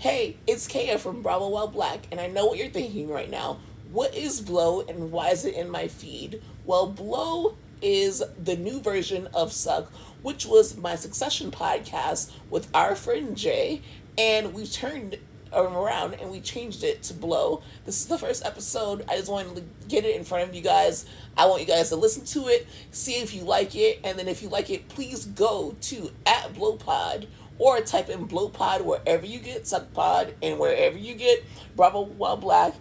Hey, it's Kaya from Bravo While Black, and I know what you're thinking right now. What is Blow and why is it in my feed? Well, Blow is the new version of Suck, which was my Succession podcast with our friend Jay, and we turned around and we changed it to Blow. This is the first episode. I just wanted to get it in front of you guys. I want you guys to listen to it, see if you like it, and then if you like it, please go to at BlowPod or type in BlowPod wherever you get SuckPod and wherever you get Bravo While Black.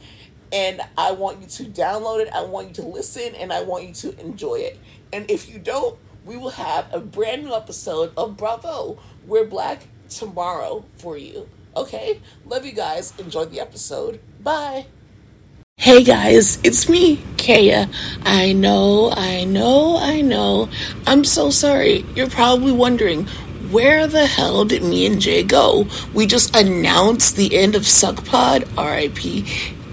And I want you to download it, I want you to listen, and I want you to enjoy it. And if you don't, we will have a brand new episode of Bravo While Black tomorrow for you. Okay? Love you guys. Enjoy the episode. Bye. Hey guys, it's me, Kaya. I know, I know, I know. I'm so sorry. You're probably wondering, where the hell did me and Jay go? We just announced the end of SuckPod, RIP,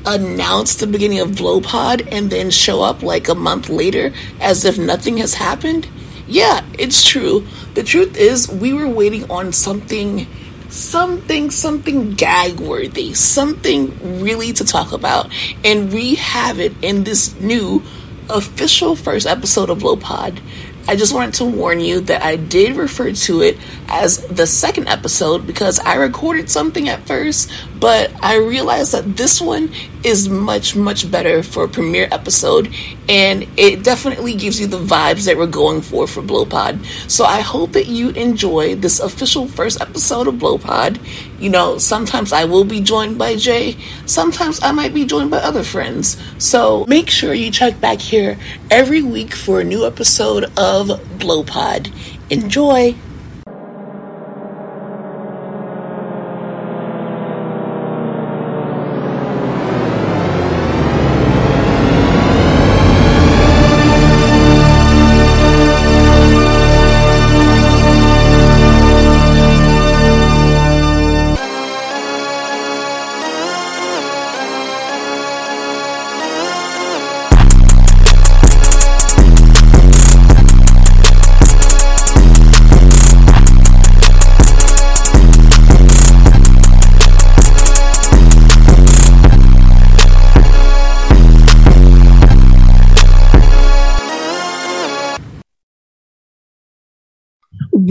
announced the beginning of BlowPod, and then show up like a month later as if nothing has happened? Yeah, it's true. The truth is, we were waiting on something, something, something gag worthy, something really to talk about, and we have it in this new official first episode of BlowPod. I just wanted to warn you that I did refer to it as the second episode because I recorded something at first, but I realized that this one is much, much better for a premiere episode, and it definitely gives you the vibes that we're going for for Blowpod. So I hope that you enjoy this official first episode of Blowpod. You know, sometimes I will be joined by Jay, sometimes I might be joined by other friends. So make sure you check back here every week for a new episode of Blowpod. Enjoy!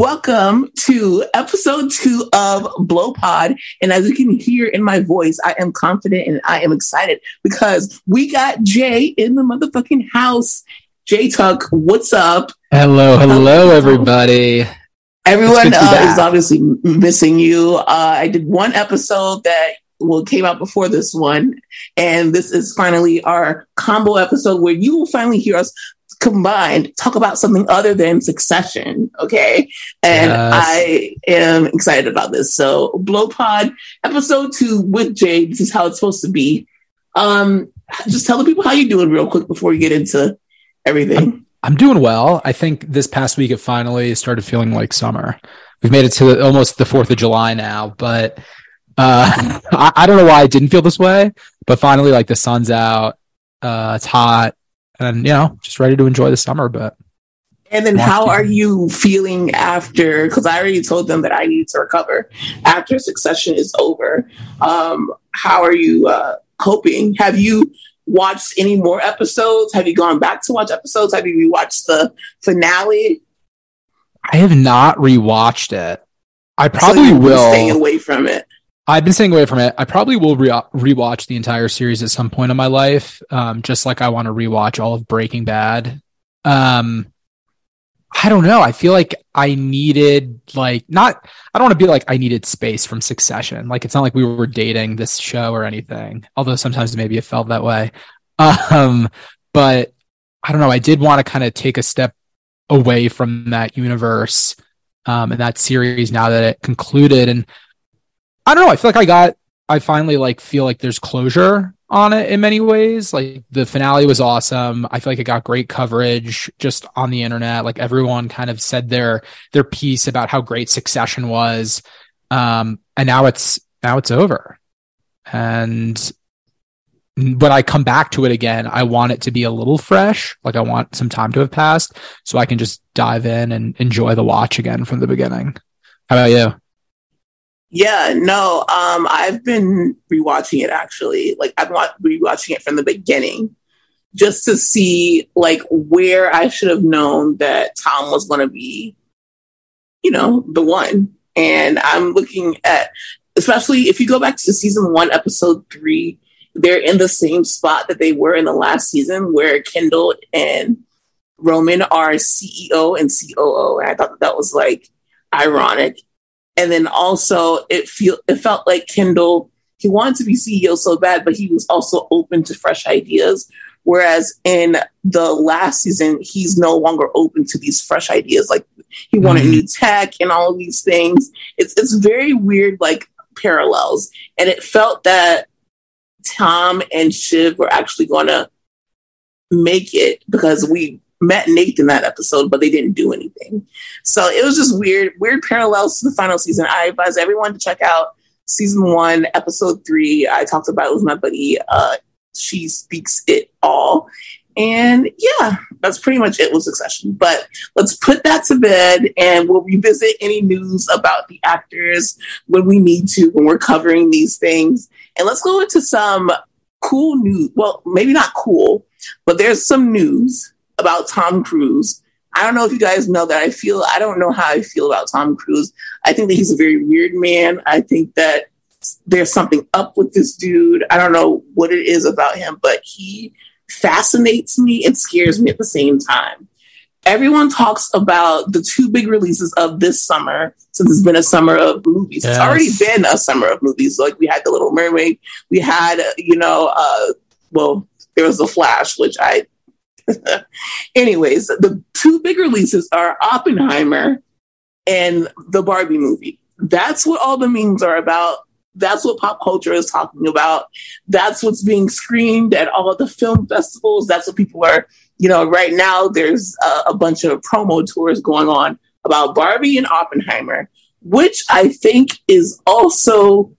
Welcome to episode two of Blow Pod. And as you can hear in my voice, I am confident and I am excited because we got Jay in the motherfucking house. Jay Tuck, what's up? Hello, hello, everybody. Everyone uh, is obviously missing you. Uh, I did one episode that well came out before this one, and this is finally our combo episode where you will finally hear us combined talk about something other than succession okay? And yes. i am excited about this. So blow pod episode two with Jay. this is how it's supposed to be. Um just tell the people how you're doing real quick before we get into everything. I'm, I'm doing well. I think this past week it finally started feeling like summer. We've made it to almost the 4th of july now but uh I, I don't know why i didn't feel this way but finally like the sun's out uh it's hot and you know, just ready to enjoy the summer. But and then, how are you feeling after? Because I already told them that I need to recover after Succession is over. Um, how are you uh, coping? Have you watched any more episodes? Have you gone back to watch episodes? Have you rewatched the finale? I have not rewatched it. I probably so will. Staying away from it. I've been staying away from it. I probably will re- rewatch the entire series at some point in my life, um, just like I want to rewatch all of Breaking Bad. Um, I don't know. I feel like I needed like not. I don't want to be like I needed space from Succession. Like it's not like we were dating this show or anything. Although sometimes maybe it felt that way. Um, but I don't know. I did want to kind of take a step away from that universe um, and that series now that it concluded and I don't know. I feel like I got, I finally like feel like there's closure on it in many ways. Like the finale was awesome. I feel like it got great coverage just on the internet. Like everyone kind of said their, their piece about how great Succession was. Um, and now it's, now it's over. And when I come back to it again, I want it to be a little fresh. Like I want some time to have passed so I can just dive in and enjoy the watch again from the beginning. How about you? Yeah, no, um, I've been rewatching it actually. Like I've been rewatching it from the beginning just to see like where I should have known that Tom was going to be, you know, the one. And I'm looking at, especially if you go back to season one, episode three, they're in the same spot that they were in the last season where Kendall and Roman are CEO and COO. And I thought that, that was like ironic and then also it feel it felt like Kendall he wanted to be CEO so bad, but he was also open to fresh ideas. Whereas in the last season, he's no longer open to these fresh ideas. Like he wanted mm-hmm. new tech and all of these things. It's it's very weird, like parallels. And it felt that Tom and Shiv were actually going to make it because we met Nathan in that episode, but they didn't do anything. So it was just weird, weird parallels to the final season. I advise everyone to check out season one, episode three. I talked about it with my buddy. Uh, she speaks it all. And yeah, that's pretty much it with Succession. But let's put that to bed and we'll revisit any news about the actors when we need to, when we're covering these things. And let's go into some cool news. Well, maybe not cool, but there's some news about Tom Cruise. I don't know if you guys know that I feel, I don't know how I feel about Tom Cruise. I think that he's a very weird man. I think that there's something up with this dude. I don't know what it is about him, but he fascinates me and scares me at the same time. Everyone talks about the two big releases of this summer since it's been a summer of movies. Yes. It's already been a summer of movies. Like we had The Little Mermaid, we had, you know, uh, well, there was The Flash, which I Anyways, the two big releases are Oppenheimer and the Barbie movie. That's what all the memes are about. That's what pop culture is talking about. That's what's being screened at all the film festivals. That's what people are, you know, right now there's a, a bunch of promo tours going on about Barbie and Oppenheimer, which I think is also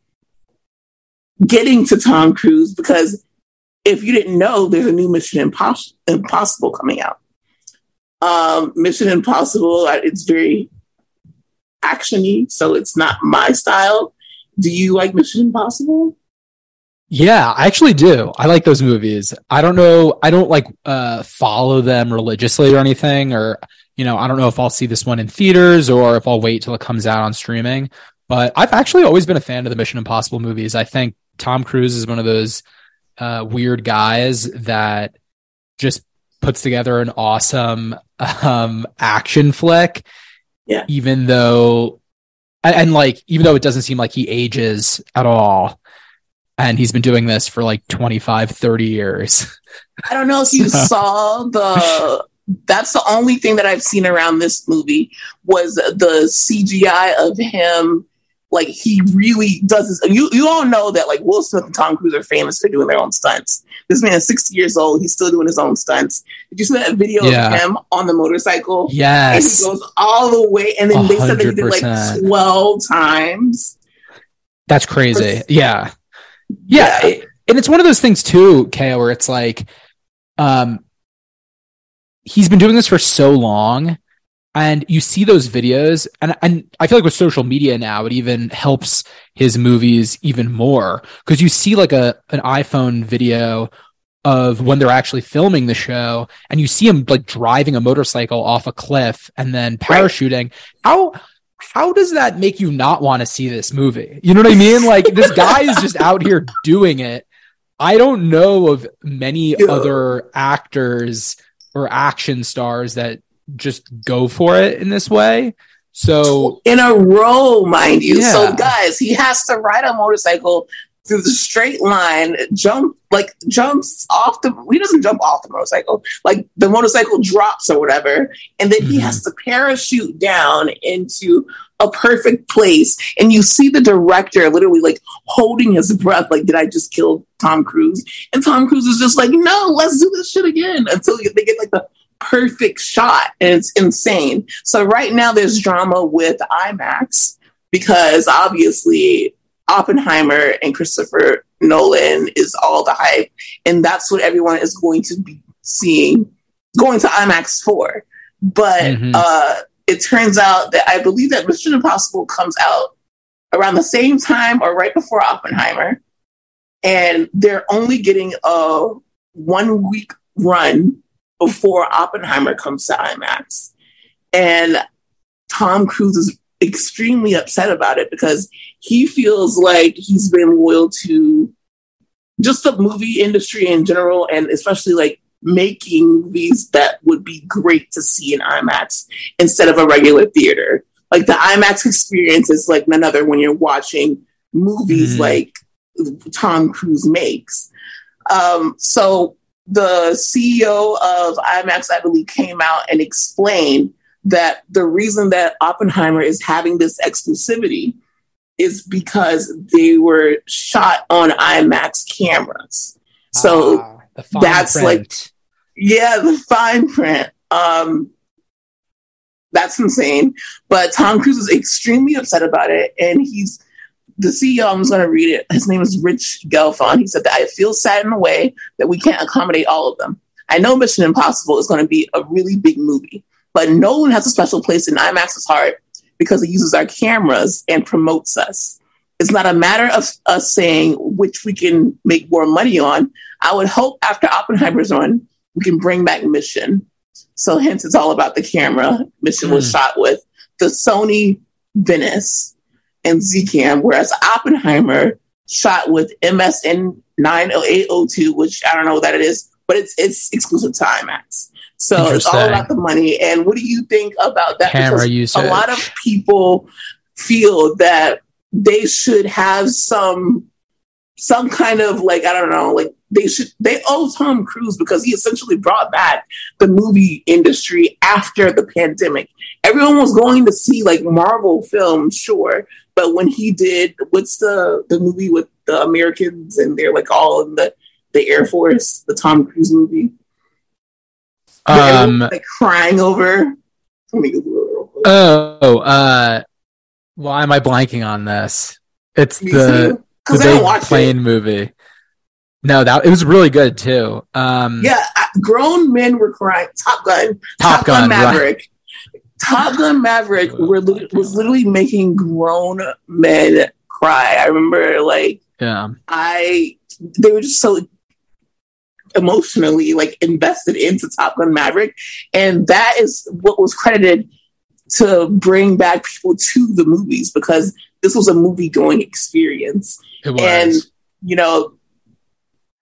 getting to Tom Cruise because if you didn't know, there's a new Mission Impossible coming out. Um, Mission Impossible, uh, it's very actiony, so it's not my style. Do you like Mission Impossible? Yeah, I actually do. I like those movies. I don't know. I don't like uh, follow them religiously or anything, or you know, I don't know if I'll see this one in theaters or if I'll wait till it comes out on streaming. But I've actually always been a fan of the Mission Impossible movies. I think Tom Cruise is one of those uh, weird guys that just puts together an awesome um, action flick. Yeah. Even though, and, and like, even though it doesn't seem like he ages at all. And he's been doing this for like 25, 30 years. I don't know if you saw the that's the only thing that I've seen around this movie was the CGI of him like he really does this. You you all know that like Will Smith and Tom Cruise are famous for doing their own stunts. This man is 60 years old. He's still doing his own stunts. Did you see that video yeah. of him on the motorcycle? Yes. And he goes all the way. And then 100%. they said that he did like 12 times. That's crazy. For, yeah. Yeah. yeah. It, and it's one of those things too, Kaya, where it's like, um, he's been doing this for so long and you see those videos and and I feel like with social media now it even helps his movies even more. Because you see like a an iPhone video of when they're actually filming the show and you see him like driving a motorcycle off a cliff and then parachuting. Right. how how does that make you not want to see this movie? You know what i mean? Like this guy is just out here doing it. I don't know of many yeah. other actors or action stars that just go for it in this way. So in a row, mind you. Yeah. So guys, he has to ride a motorcycle through the straight line, jump like jumps off the he doesn't jump off the motorcycle, like the motorcycle drops or whatever, and then mm-hmm. he has to parachute down into a perfect place. And you see the director literally like holding his breath, like, did I just kill Tom Cruise? And Tom Cruise is just like, no, let's do this shit again until they get like the perfect shot and it's insane. So right now there's drama with IMAX because obviously Oppenheimer and Christopher Nolan is all the hype and that's what everyone is going to be seeing going to IMAX for. But mm-hmm. uh, it turns out that I believe that Mission Impossible comes out around the same time or right before Oppenheimer, and they're only getting a one week run before Oppenheimer comes to IMAX. And Tom Cruise is extremely upset about it because he feels like he's been loyal to just the movie industry in general and especially like making movies that would be great to see in IMAX instead of a regular theater. Like the IMAX experience is like none other when you're watching movies mm. like Tom Cruise makes. Um, so the CEO of IMAX, I believe, came out and explained that the reason that Oppenheimer is having this exclusivity is because they were shot on IMAX cameras. So ah, that's print. like, yeah, the fine print. Um, that's insane. But Tom Cruise is extremely upset about it, and he's the CEO. I'm just going to read it. His name is Rich Gelfond. He said that I feel sad in a way that we can't accommodate all of them. I know Mission Impossible is going to be a really big movie, but Nolan has a special place in IMAX's heart because he uses our cameras and promotes us. It's not a matter of us saying which we can make more money on. I would hope after Oppenheimer's on, we can bring back Mission. So hence it's all about the camera. Mission mm. was hmm. shot with the Sony Venice and Z-Cam, whereas Oppenheimer shot with MSN 90802, which I don't know what that it is, but it's it's exclusive to IMAX. So it's all about the money. And what do you think about that? Camera because usage. A lot of people feel that they should have some some kind of like I don't know, like they should they owe Tom Cruise because he essentially brought back the movie industry after the pandemic. Everyone was going to see like Marvel films, sure, but when he did what's the the movie with the Americans and they're like all in the the Air Force, the Tom Cruise movie. Um, like crying over. Oh, uh, why am I blanking on this? It's Me the, the big plane it. movie. No, that it was really good too. Um, yeah, grown men were crying. Top Gun, Top, Top Gun, Gun, Maverick. Top Gun Maverick were, was literally making grown men cry. I remember, like, yeah, I they were just so emotionally like invested into Top Gun Maverick, and that is what was credited to bring back people to the movies because this was a movie going experience. And you know,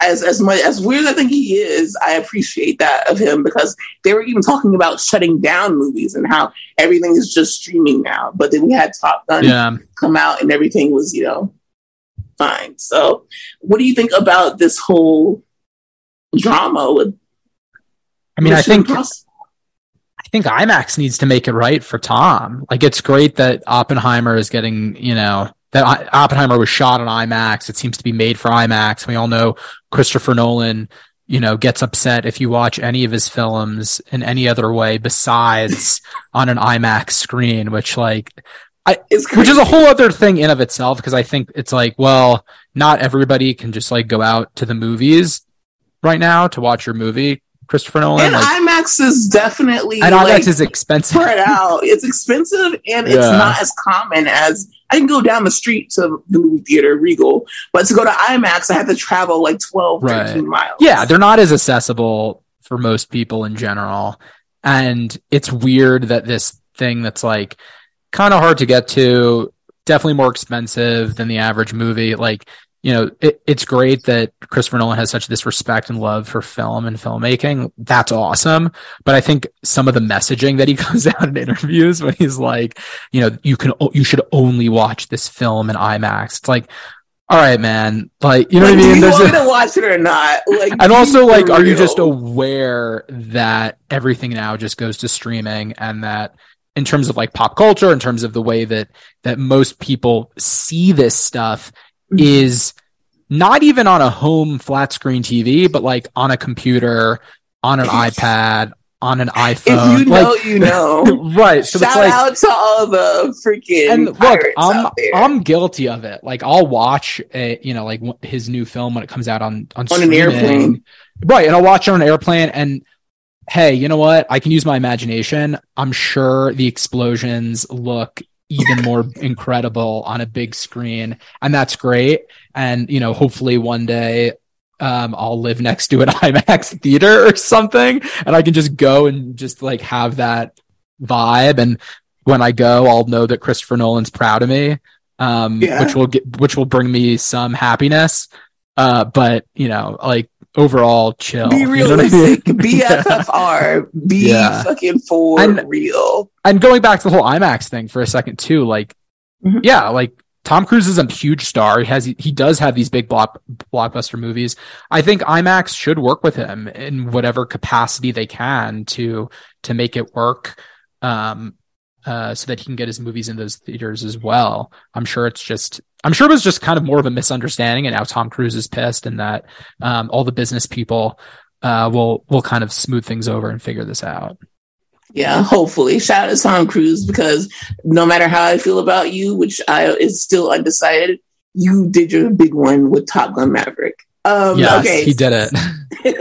as as much as weird as I think he is, I appreciate that of him because they were even talking about shutting down movies and how everything is just streaming now. But then we had Top Gun yeah. come out and everything was, you know, fine. So what do you think about this whole drama with I mean, I think I think IMAX needs to make it right for Tom. Like it's great that Oppenheimer is getting, you know, that Oppenheimer was shot on IMAX. It seems to be made for IMAX. We all know Christopher Nolan, you know, gets upset if you watch any of his films in any other way besides on an IMAX screen, which like I, which is a whole other thing in of itself because I think it's like, well, not everybody can just like go out to the movies right now to watch your movie Christopher Nolan. And like, IMAX is definitely and like, IMAX is expensive. Spread out. It's expensive and yeah. it's not as common as I can go down the street to the movie theater, Regal, but to go to IMAX, I have to travel like 12, right. 13 miles. Yeah, they're not as accessible for most people in general. And it's weird that this thing that's like kind of hard to get to, definitely more expensive than the average movie, like you know, it, it's great that Christopher Nolan has such this respect and love for film and filmmaking. That's awesome. But I think some of the messaging that he comes out in interviews when he's like, you know, you can, you should only watch this film in IMAX. It's like, all right, man. Like, you know like, what I mean? Do you want a, to watch it or not? Like, and also, like, are you just aware that everything now just goes to streaming and that in terms of like pop culture, in terms of the way that that most people see this stuff. Mm-hmm. is not even on a home flat screen TV, but like on a computer, on an iPad, on an iPhone. If you know, like, you know. right. So Shout it's like out to all the freaking and look, I'm I'm guilty of it. Like I'll watch a you know like his new film when it comes out on on, on an airplane. Right, and I'll watch it on an airplane and hey, you know what? I can use my imagination. I'm sure the explosions look even more incredible on a big screen. And that's great. And, you know, hopefully one day um, I'll live next to an IMAX theater or something, and I can just go and just like have that vibe. And when I go, I'll know that Christopher Nolan's proud of me, um, yeah. which will get which will bring me some happiness. Uh, but you know, like overall, chill. Be realistic. You know I mean? BFFR. Be yeah. fucking for and, real. And going back to the whole IMAX thing for a second too, like, mm-hmm. yeah, like Tom Cruise is a huge star. He has he does have these big block, blockbuster movies. I think IMAX should work with him in whatever capacity they can to to make it work. Um, uh, so that he can get his movies in those theaters as well. I'm sure it's just, I'm sure it was just kind of more of a misunderstanding, and now Tom Cruise is pissed, and that um, all the business people uh, will will kind of smooth things over and figure this out. Yeah, hopefully. Shout out to Tom Cruise because no matter how I feel about you, which I is still undecided, you did your big one with Top Gun Maverick. Um, yes, okay. he did it.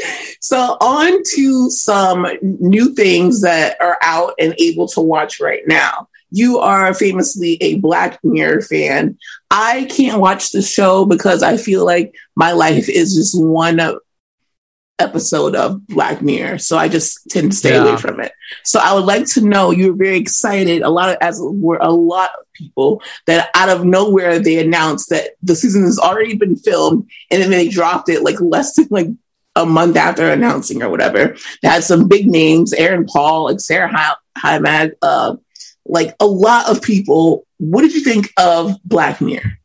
so on to some new things that are out and able to watch right now. You are famously a Black Mirror fan. I can't watch the show because I feel like my life is just one of episode of Black Mirror. So I just tend to stay yeah. away from it. So I would like to know you were very excited. A lot of as were a lot of people that out of nowhere they announced that the season has already been filmed and then they dropped it like less than like a month after announcing or whatever. They had some big names, Aaron Paul, like Sarah Hyman, uh, like a lot of people. What did you think of Black Mirror,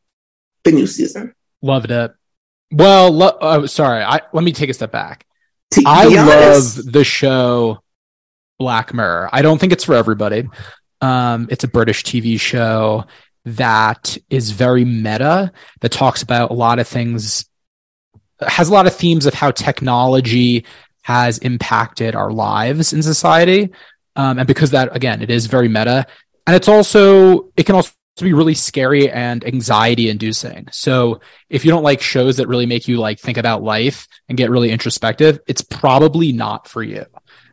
the new season? Loved it. Well, lo- uh, sorry. I, let me take a step back. I love the show Black Mirror. I don't think it's for everybody. Um, it's a British TV show that is very meta, that talks about a lot of things, has a lot of themes of how technology has impacted our lives in society. Um, and because that, again, it is very meta. And it's also, it can also be really scary and anxiety inducing. So if you don't like shows that really make you like think about life and get really introspective, it's probably not for you.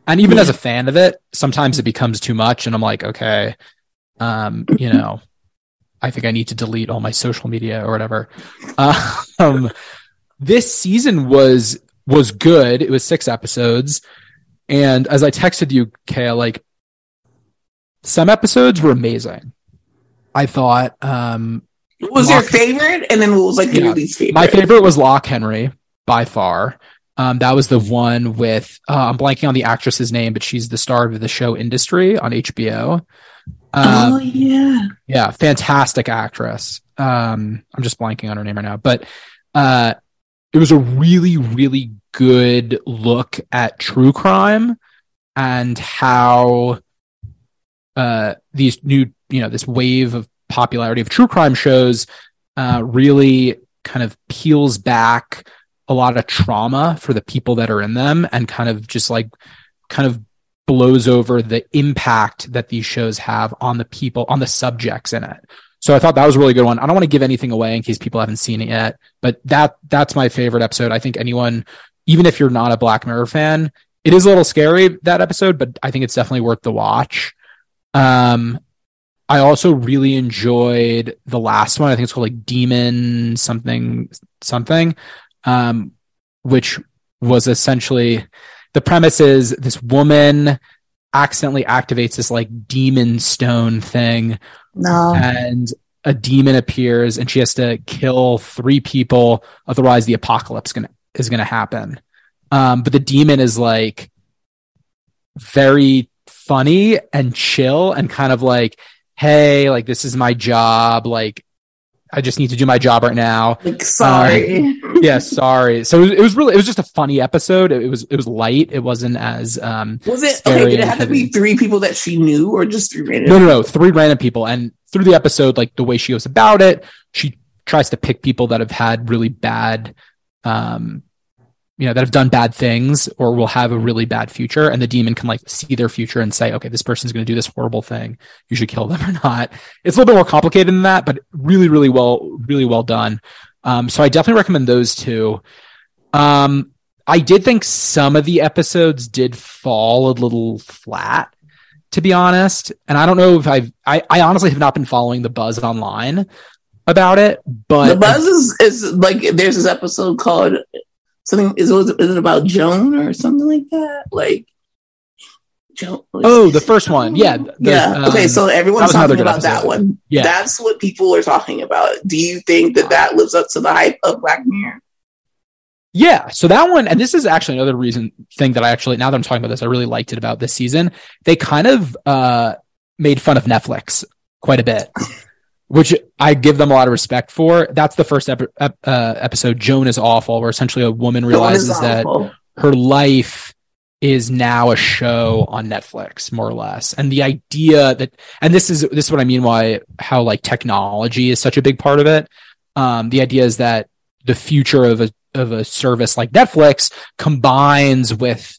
And even as a fan of it, sometimes it becomes too much and I'm like, okay, um, you know, I think I need to delete all my social media or whatever. Um, this season was was good. It was six episodes. And as I texted you, Kaya, like some episodes were amazing I thought. Um, what was Lock- your favorite? And then what was like yeah, your least favorite? My favorite was Loch Henry by far. Um, that was the one with uh, I'm blanking on the actress's name, but she's the star of the show Industry on HBO. Um, oh yeah, yeah, fantastic actress. Um, I'm just blanking on her name right now, but uh, it was a really, really good look at true crime and how uh, these new you know this wave of popularity of true crime shows uh, really kind of peels back a lot of trauma for the people that are in them and kind of just like kind of blows over the impact that these shows have on the people on the subjects in it. So i thought that was a really good one. I don't want to give anything away in case people haven't seen it yet but that that's my favorite episode. I think anyone even if you're not a black mirror fan it is a little scary that episode but i think it's definitely worth the watch um I also really enjoyed the last one. I think it's called like Demon something something, um, which was essentially the premise is this woman accidentally activates this like demon stone thing. No. And a demon appears and she has to kill three people, otherwise the apocalypse gonna is gonna happen. Um, but the demon is like very funny and chill and kind of like hey, like this is my job, like I just need to do my job right now. Like, sorry. Um, yeah, sorry. So it was, it was, really, it was just a funny episode. It, was, it was light. It wasn't as, um, was it, okay, did it have to be three people that she knew or just three random? No, no, no, three random people. And through the episode, like the way she goes about it, she tries to pick people that have had really bad, um, you know that have done bad things or will have a really bad future. And the demon can like see their future and say okay this person's going to do this horrible thing. You should kill them or not. It's a little bit more complicated than that but really really well really well done. Um, so i definitely recommend those two. Um, i did think some of the episodes did fall a little flat to be honest. And I don't know if I've, I, I honestly have not been following the buzz online about it, but the buzz is, is like, there's this episode called something, is, is it about Joan or something like that? Like, Joan. Oh, the first one. Yeah. Yeah. Um, okay. So everyone's talking about episode. that one. Yeah. That's what people are talking about. Do you think that that lives up to the hype of Black Mirror? Yeah. So that one, and this is actually another reason thing that I actually, now that I'm talking about this, I really liked it about this season. They kind of uh, made fun of Netflix quite a bit, which I give them a lot of respect for. That's the first ep- ep- uh, episode, Joan is awful, where essentially a woman realizes that her life is now a show on Netflix, more or less. And the idea that, and this is, this is what I mean why, how like technology is such a big part of it. Um, the idea is that the future of a of a service like Netflix combines with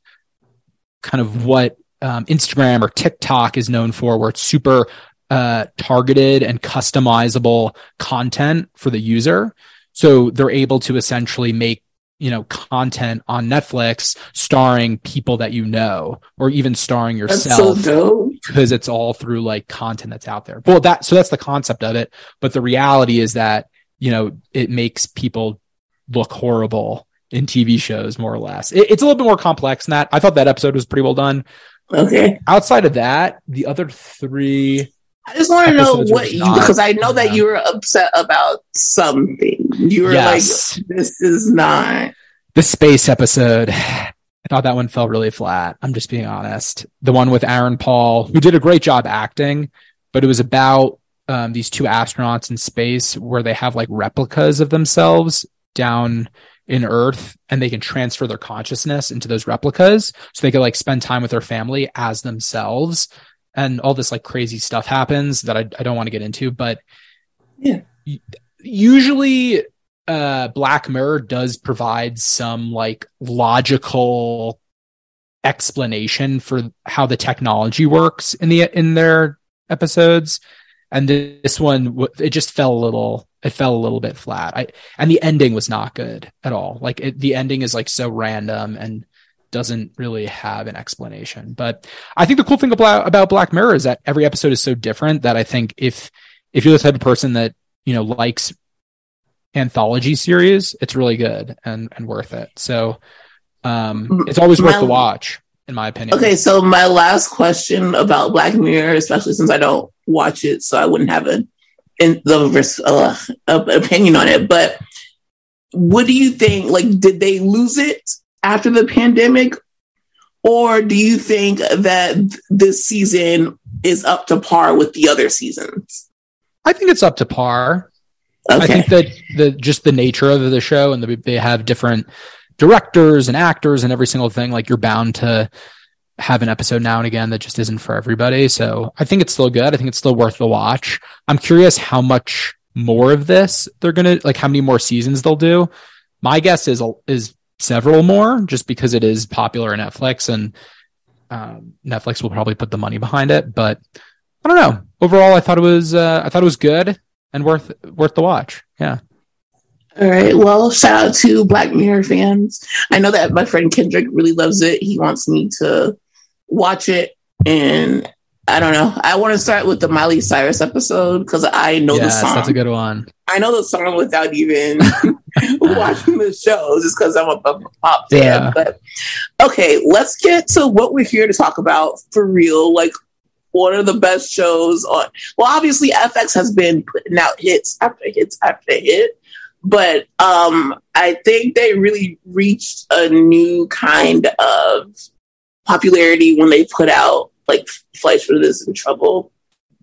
kind of what um, Instagram or TikTok is known for, where it's super uh, targeted and customizable content for the user. So they're able to essentially make you know content on Netflix starring people that you know, or even starring yourself, so because it's all through like content that's out there. Well, that so that's the concept of it, but the reality is that you know it makes people look horrible in TV shows, more or less. It, it's a little bit more complex than that. I thought that episode was pretty well done. Okay. Outside of that, the other three. I just want to know what you because I know that you were upset about something. You were yes. like, "This is not the space episode." I thought that one fell really flat. I'm just being honest. The one with Aaron Paul, who did a great job acting, but it was about um, these two astronauts in space where they have like replicas of themselves down in Earth and they can transfer their consciousness into those replicas so they could like spend time with their family as themselves. And all this like crazy stuff happens that I, I don't want to get into, but yeah, usually uh Black Mirror does provide some like logical explanation for how the technology works in the in their episodes and this one it just fell a little it fell a little bit flat. I and the ending was not good at all. Like it, the ending is like so random and doesn't really have an explanation. But I think the cool thing about about Black Mirror is that every episode is so different that I think if if you're the type of person that you know likes anthology series, it's really good and and worth it. So um, it's always worth the watch in my opinion. Okay, so my last question about Black Mirror, especially since I don't watch it, so I wouldn't have an in the uh, opinion on it. But what do you think? Like, did they lose it after the pandemic, or do you think that this season is up to par with the other seasons? I think it's up to par. Okay. I think that the just the nature of the show and the, they have different directors and actors and every single thing. Like you're bound to have an episode now and again that just isn't for everybody. So I think it's still good. I think it's still worth the watch. I'm curious how much more of this they're gonna like how many more seasons they'll do. My guess is is several more just because it is popular on Netflix and um, Netflix will probably put the money behind it. But I don't know. Overall, I thought it was uh, I thought it was good and worth worth the watch. Yeah. All right. Well, shout out to Black Mirror fans. I know that my friend Kendrick really loves it. He wants me to watch it and I don't know. I want to start with the Miley Cyrus episode because I know yes, the song. That's a good one. I know the song without even watching the show, just because I'm a pop fan. Yeah. But okay, let's get to what we're here to talk about for real. Like one of the best shows on. Well, obviously FX has been putting out hits after hits after hit, but um, I think they really reached a new kind of popularity when they put out like Fleishman Is in Trouble.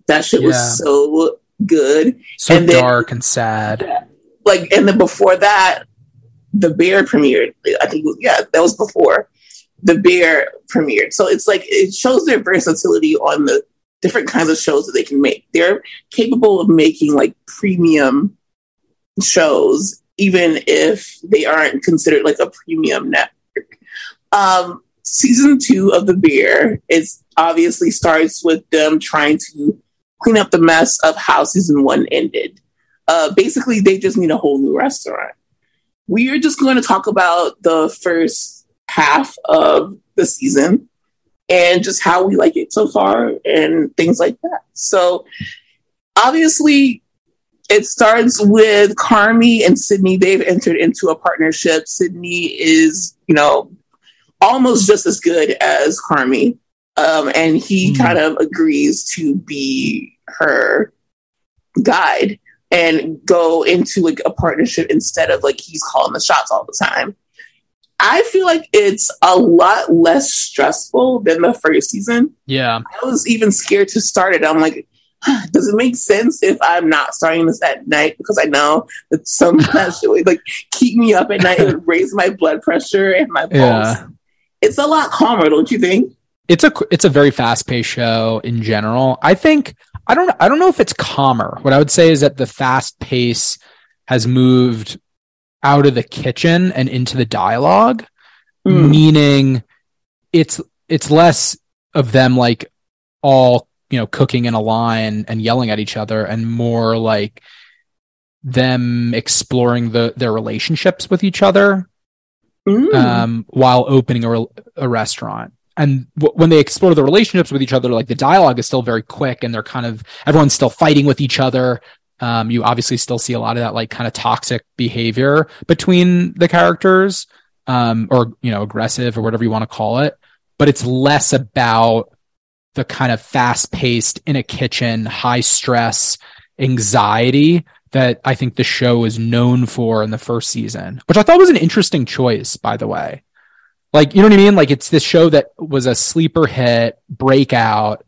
That shit yeah. was so good. So and dark and sad. Like, and then before that, The Bear premiered. I think, yeah, that was before The Bear premiered. So it's like, it shows their versatility on the different kinds of shows that they can make. They're capable of making like premium shows, even if they aren't considered like a premium network. Um, season two of The Bear is obviously starts with them trying to clean up the mess of how season one ended. Uh, basically, they just need a whole new restaurant. We are just going to talk about the first half of the season. and just how we like it so far and things like that. So obviously it starts with Carmy and Sydney. They've entered into a partnership. Sydney is, you know, almost just as good as Carmy. Um, and he mm. kind of agrees to be her guide and go into like a partnership instead of like he's calling the shots all the time. I feel like it's a lot less stressful than the first season. Yeah. I was even scared to start it. I'm like, does it make sense if I'm not starting this at night because I know that some that would like keep me up at night and raise my blood pressure and my pulse. Yeah. It's a lot calmer, don't you think? It's a it's a very fast paced show in general. I think I don't I don't know if it's calmer. What I would say is that the fast pace has moved out of the kitchen and into the dialogue, mm. meaning it's it's less of them like all you know cooking in a line and yelling at each other and more like them exploring the their relationships with each other um, while opening a, a restaurant. And w- when they explore the relationships with each other like the dialogue is still very quick and they're kind of everyone's still fighting with each other. Um, you obviously still see a lot of that like kind of toxic behavior between the characters um, or you know aggressive or whatever you want to call it. But it's less about the kind of fast paced in a kitchen, high stress, anxiety that I think the show is known for in the first season, which I thought was an interesting choice, by the way. Like, you know what I mean? Like, it's this show that was a sleeper hit, breakout,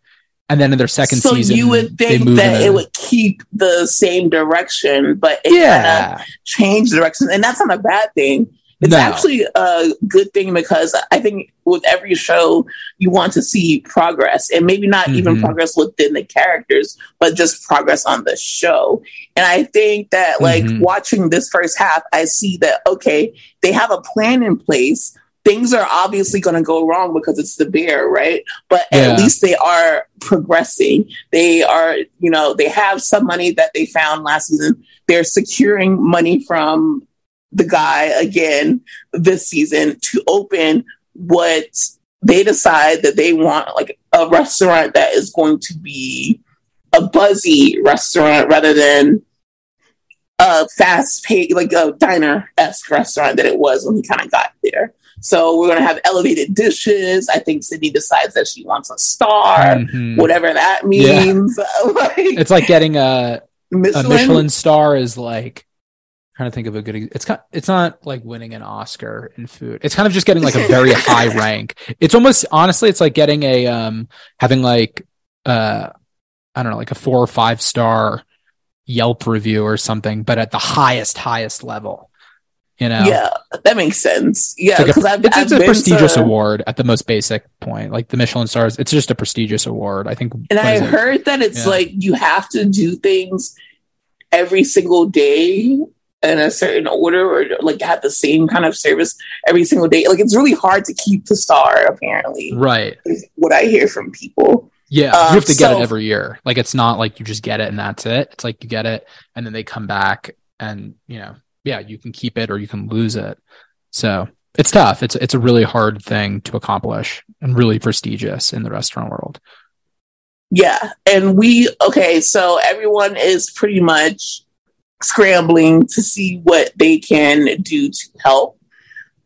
and then in their second so season, you would think that it would keep the same direction, but it yeah. kind of changed direction, and that's not a bad thing. It's no. actually a good thing because I think with every show, you want to see progress and maybe not mm-hmm. even progress within the characters, but just progress on the show. And I think that, like, mm-hmm. watching this first half, I see that, okay, they have a plan in place. Things are obviously going to go wrong because it's the bear, right? But yeah. at least they are progressing. They are, you know, they have some money that they found last season. They're securing money from the guy again this season to open what they decide that they want like a restaurant that is going to be a buzzy restaurant rather than a fast paced like a diner esque restaurant that it was when he kind of got there. So we're gonna have elevated dishes. I think Sydney decides that she wants a star, mm-hmm. whatever that means. Yeah. like, it's like getting a Michelin? a Michelin star is like trying to think of a good it's kind it's not like winning an oscar in food. It's kind of just getting like a very high rank. It's almost honestly it's like getting a um having like uh i don't know like a four or five star yelp review or something but at the highest highest level you know? Yeah that makes sense. Yeah it's, like a, it's, it's a prestigious to... award at the most basic point. Like the michelin stars it's just a prestigious award. I think and i heard that it's yeah. like you have to do things every single day in a certain order or like have the same kind of service every single day. Like it's really hard to keep the star, apparently. Right. what I hear from people. Yeah, um, you have to get so, it every year. Like it's not like you just get it and that's it. It's like you get it and then they come back and you know, yeah, you can keep it or you can lose it. So it's tough. It's it's a really hard thing to accomplish and really prestigious in the restaurant world. Yeah, and we okay. So everyone is pretty much scrambling to see what they can do to help.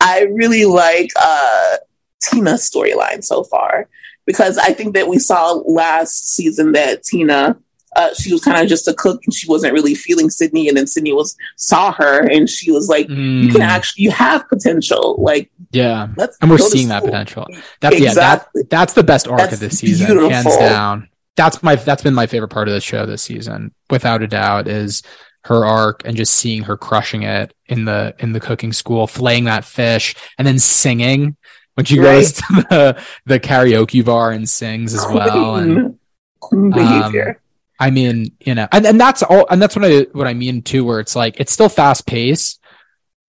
I really like uh, Tina's storyline so far because I think that we saw last season that Tina uh, she was kind of just a cook and she wasn't really feeling Sydney and then Sydney was saw her and she was like mm. you can mm. actually you have potential like yeah and we're seeing that potential that's exactly. yeah that, that's the best arc that's of this season beautiful. hands down that's my that's been my favorite part of the show this season without a doubt is her arc and just seeing her crushing it in the in the cooking school, flaying that fish, and then singing when she right. goes to the the karaoke bar and sings as well. And um, I mean, you know, and, and that's all, and that's what I what I mean too, where it's like it's still fast paced,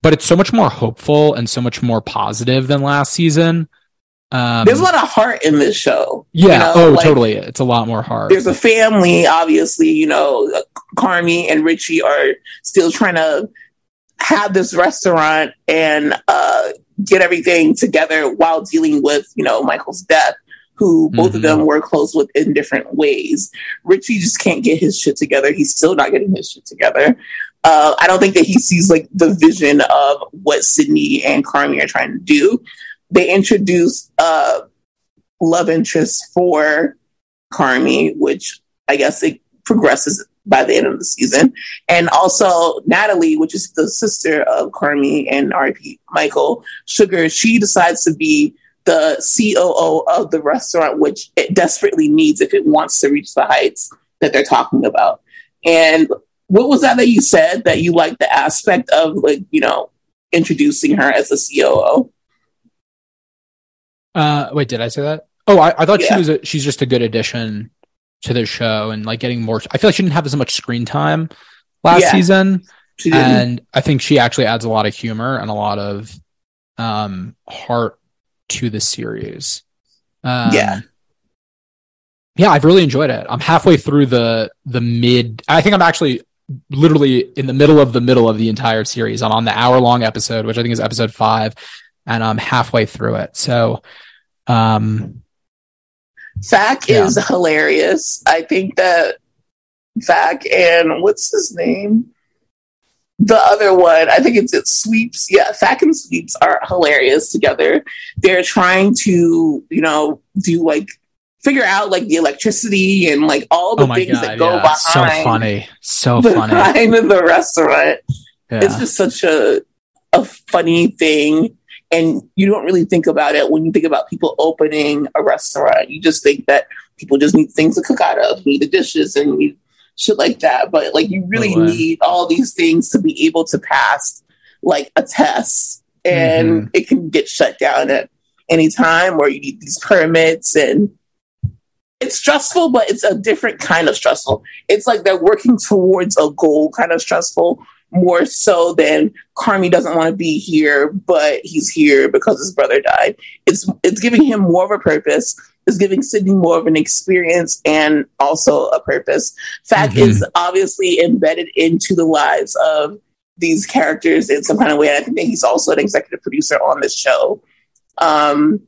but it's so much more hopeful and so much more positive than last season. Um, there's a lot of heart in this show. Yeah. You know? Oh, like, totally. It's a lot more heart. There's a family, obviously. You know, Carmy and Richie are still trying to have this restaurant and uh, get everything together while dealing with you know Michael's death. who both Mhm. of them were close with in different ways. Richie just can't get his shit together. He's still not getting his shit together. Uh, I don't think that he sees like the vision of what Sydney and Carmy are trying to do. They introduced uh, love interest for Carmy, which I guess it progresses by the end of the season. And also Natalie, which is the sister of Carmy and RP Michael Sugar, she decides to be the COO of the restaurant, which it desperately needs if it wants to reach the heights that they're talking about. And what was that that you said that you like the aspect of like, you know, introducing her as a COO? Uh, wait, did I say that? Oh, I, I thought she was. A, she's just a good addition to the show and like getting more. I feel like she didn't have as much screen time last Yeah. season, and I think she actually adds a lot of humor and a lot of um heart to the series. Um, Yeah. yeah, I've really enjoyed it. I'm halfway through the the mid. I think I'm actually literally in the middle of the middle of the entire series. I'm on the hour long episode, which I think is episode five, and I'm halfway through it. So, um, Fak Yeah. is hilarious. I think that Fak and what's his name? The other one, I think it's it Sweeps. Yeah, Fak and Sweeps are hilarious together. They're trying to, you know, do like figure out like the electricity and like all the oh things god, that go yeah, so funny, so funny. behind the restaurant. Yeah. It's just such a a funny thing. And you don't really think about it when you think about people opening a restaurant. You just think that people just need things to cook out of, need the dishes and need shit like that. But like you really way. need all these things to be able to pass like a test. And Mhm. it can get shut down at any time or you need these permits and it's stressful, but it's a different kind of stressful. It's like they're working towards a goal kind of stressful more so than Carmy doesn't want to be here, but he's here because his brother died. It's it's giving him more of a purpose. It's giving Sydney more of an experience and also a purpose. Fak Mhm. is obviously embedded into the lives of these characters in some kind of way. And I think that he's also an executive producer on this show. Um,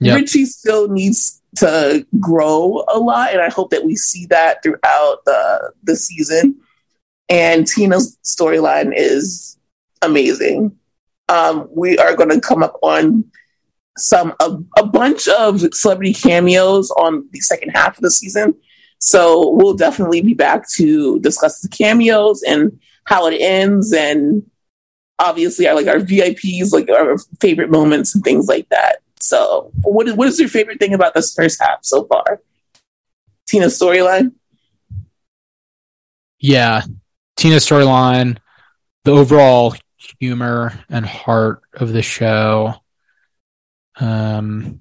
Yep. Richie still needs to grow a lot, and I hope that we see that throughout the the season. And Tina's storyline is amazing. Um, we are going to come up on some a, a bunch of celebrity cameos on the second half of the season. So we'll definitely be back to discuss the cameos and how it ends, and obviously our like our VIPs, like our favorite moments and things like that. So, what is what is your favorite thing about this first half so far? Tina's storyline. Yeah. Tina's storyline, the overall humor and heart of the show. Um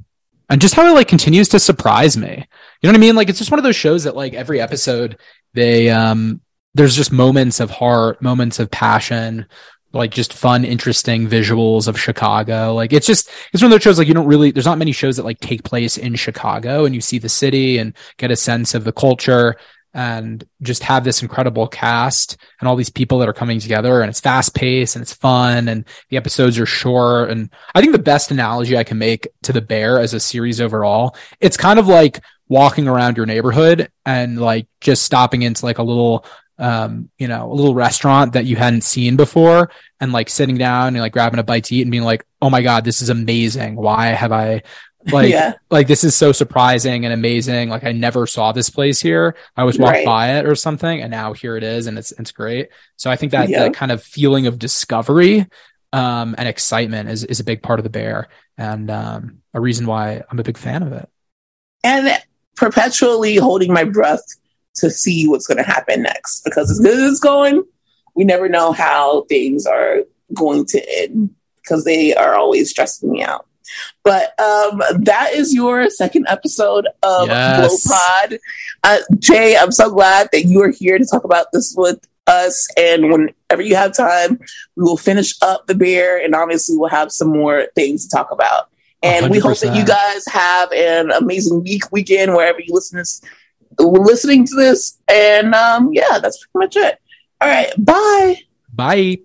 and just how it like continues to surprise me. You know what I mean? Like it's just one of those shows that like every episode they um there's just moments of heart, moments of passion, like just fun, interesting visuals of Chicago. Like it's just it's one of those shows like you don't really there's not many shows that like take place in Chicago and you see the city and get a sense of the culture and just have this incredible cast and all these people that are coming together and it's fast paced and it's fun and the episodes are short. And I think the best analogy I can make to the bear as a series overall it's kind of like walking around your neighborhood and like just stopping into like a little um you know a little restaurant that you hadn't seen before and like sitting down and like grabbing a bite to eat and being like oh my god this is amazing. Why have I like yeah, like this is so surprising and amazing. Like I never saw this place here. I always walked Right. by it or something, and now here it is, and it's it's great. So I think that Yeah. that kind of feeling of discovery um, and excitement is is a big part of the bear, and um, a reason why I'm a big fan of it. and perpetually holding my breath to see what's going to happen next because as good as it's going, we never know how things are going to end because they are always stressing me out. But um, that is your second episode of Yes. Blow Pod. Uh, Jay, I'm so glad that you are here to talk about this with us. And whenever you have time, we will finish up the bear, and obviously we'll have some more things to talk about. And we hope that you guys have an amazing week, weekend, wherever you listen to listening to this. And um, yeah, that's pretty much it. All right, bye. Bye.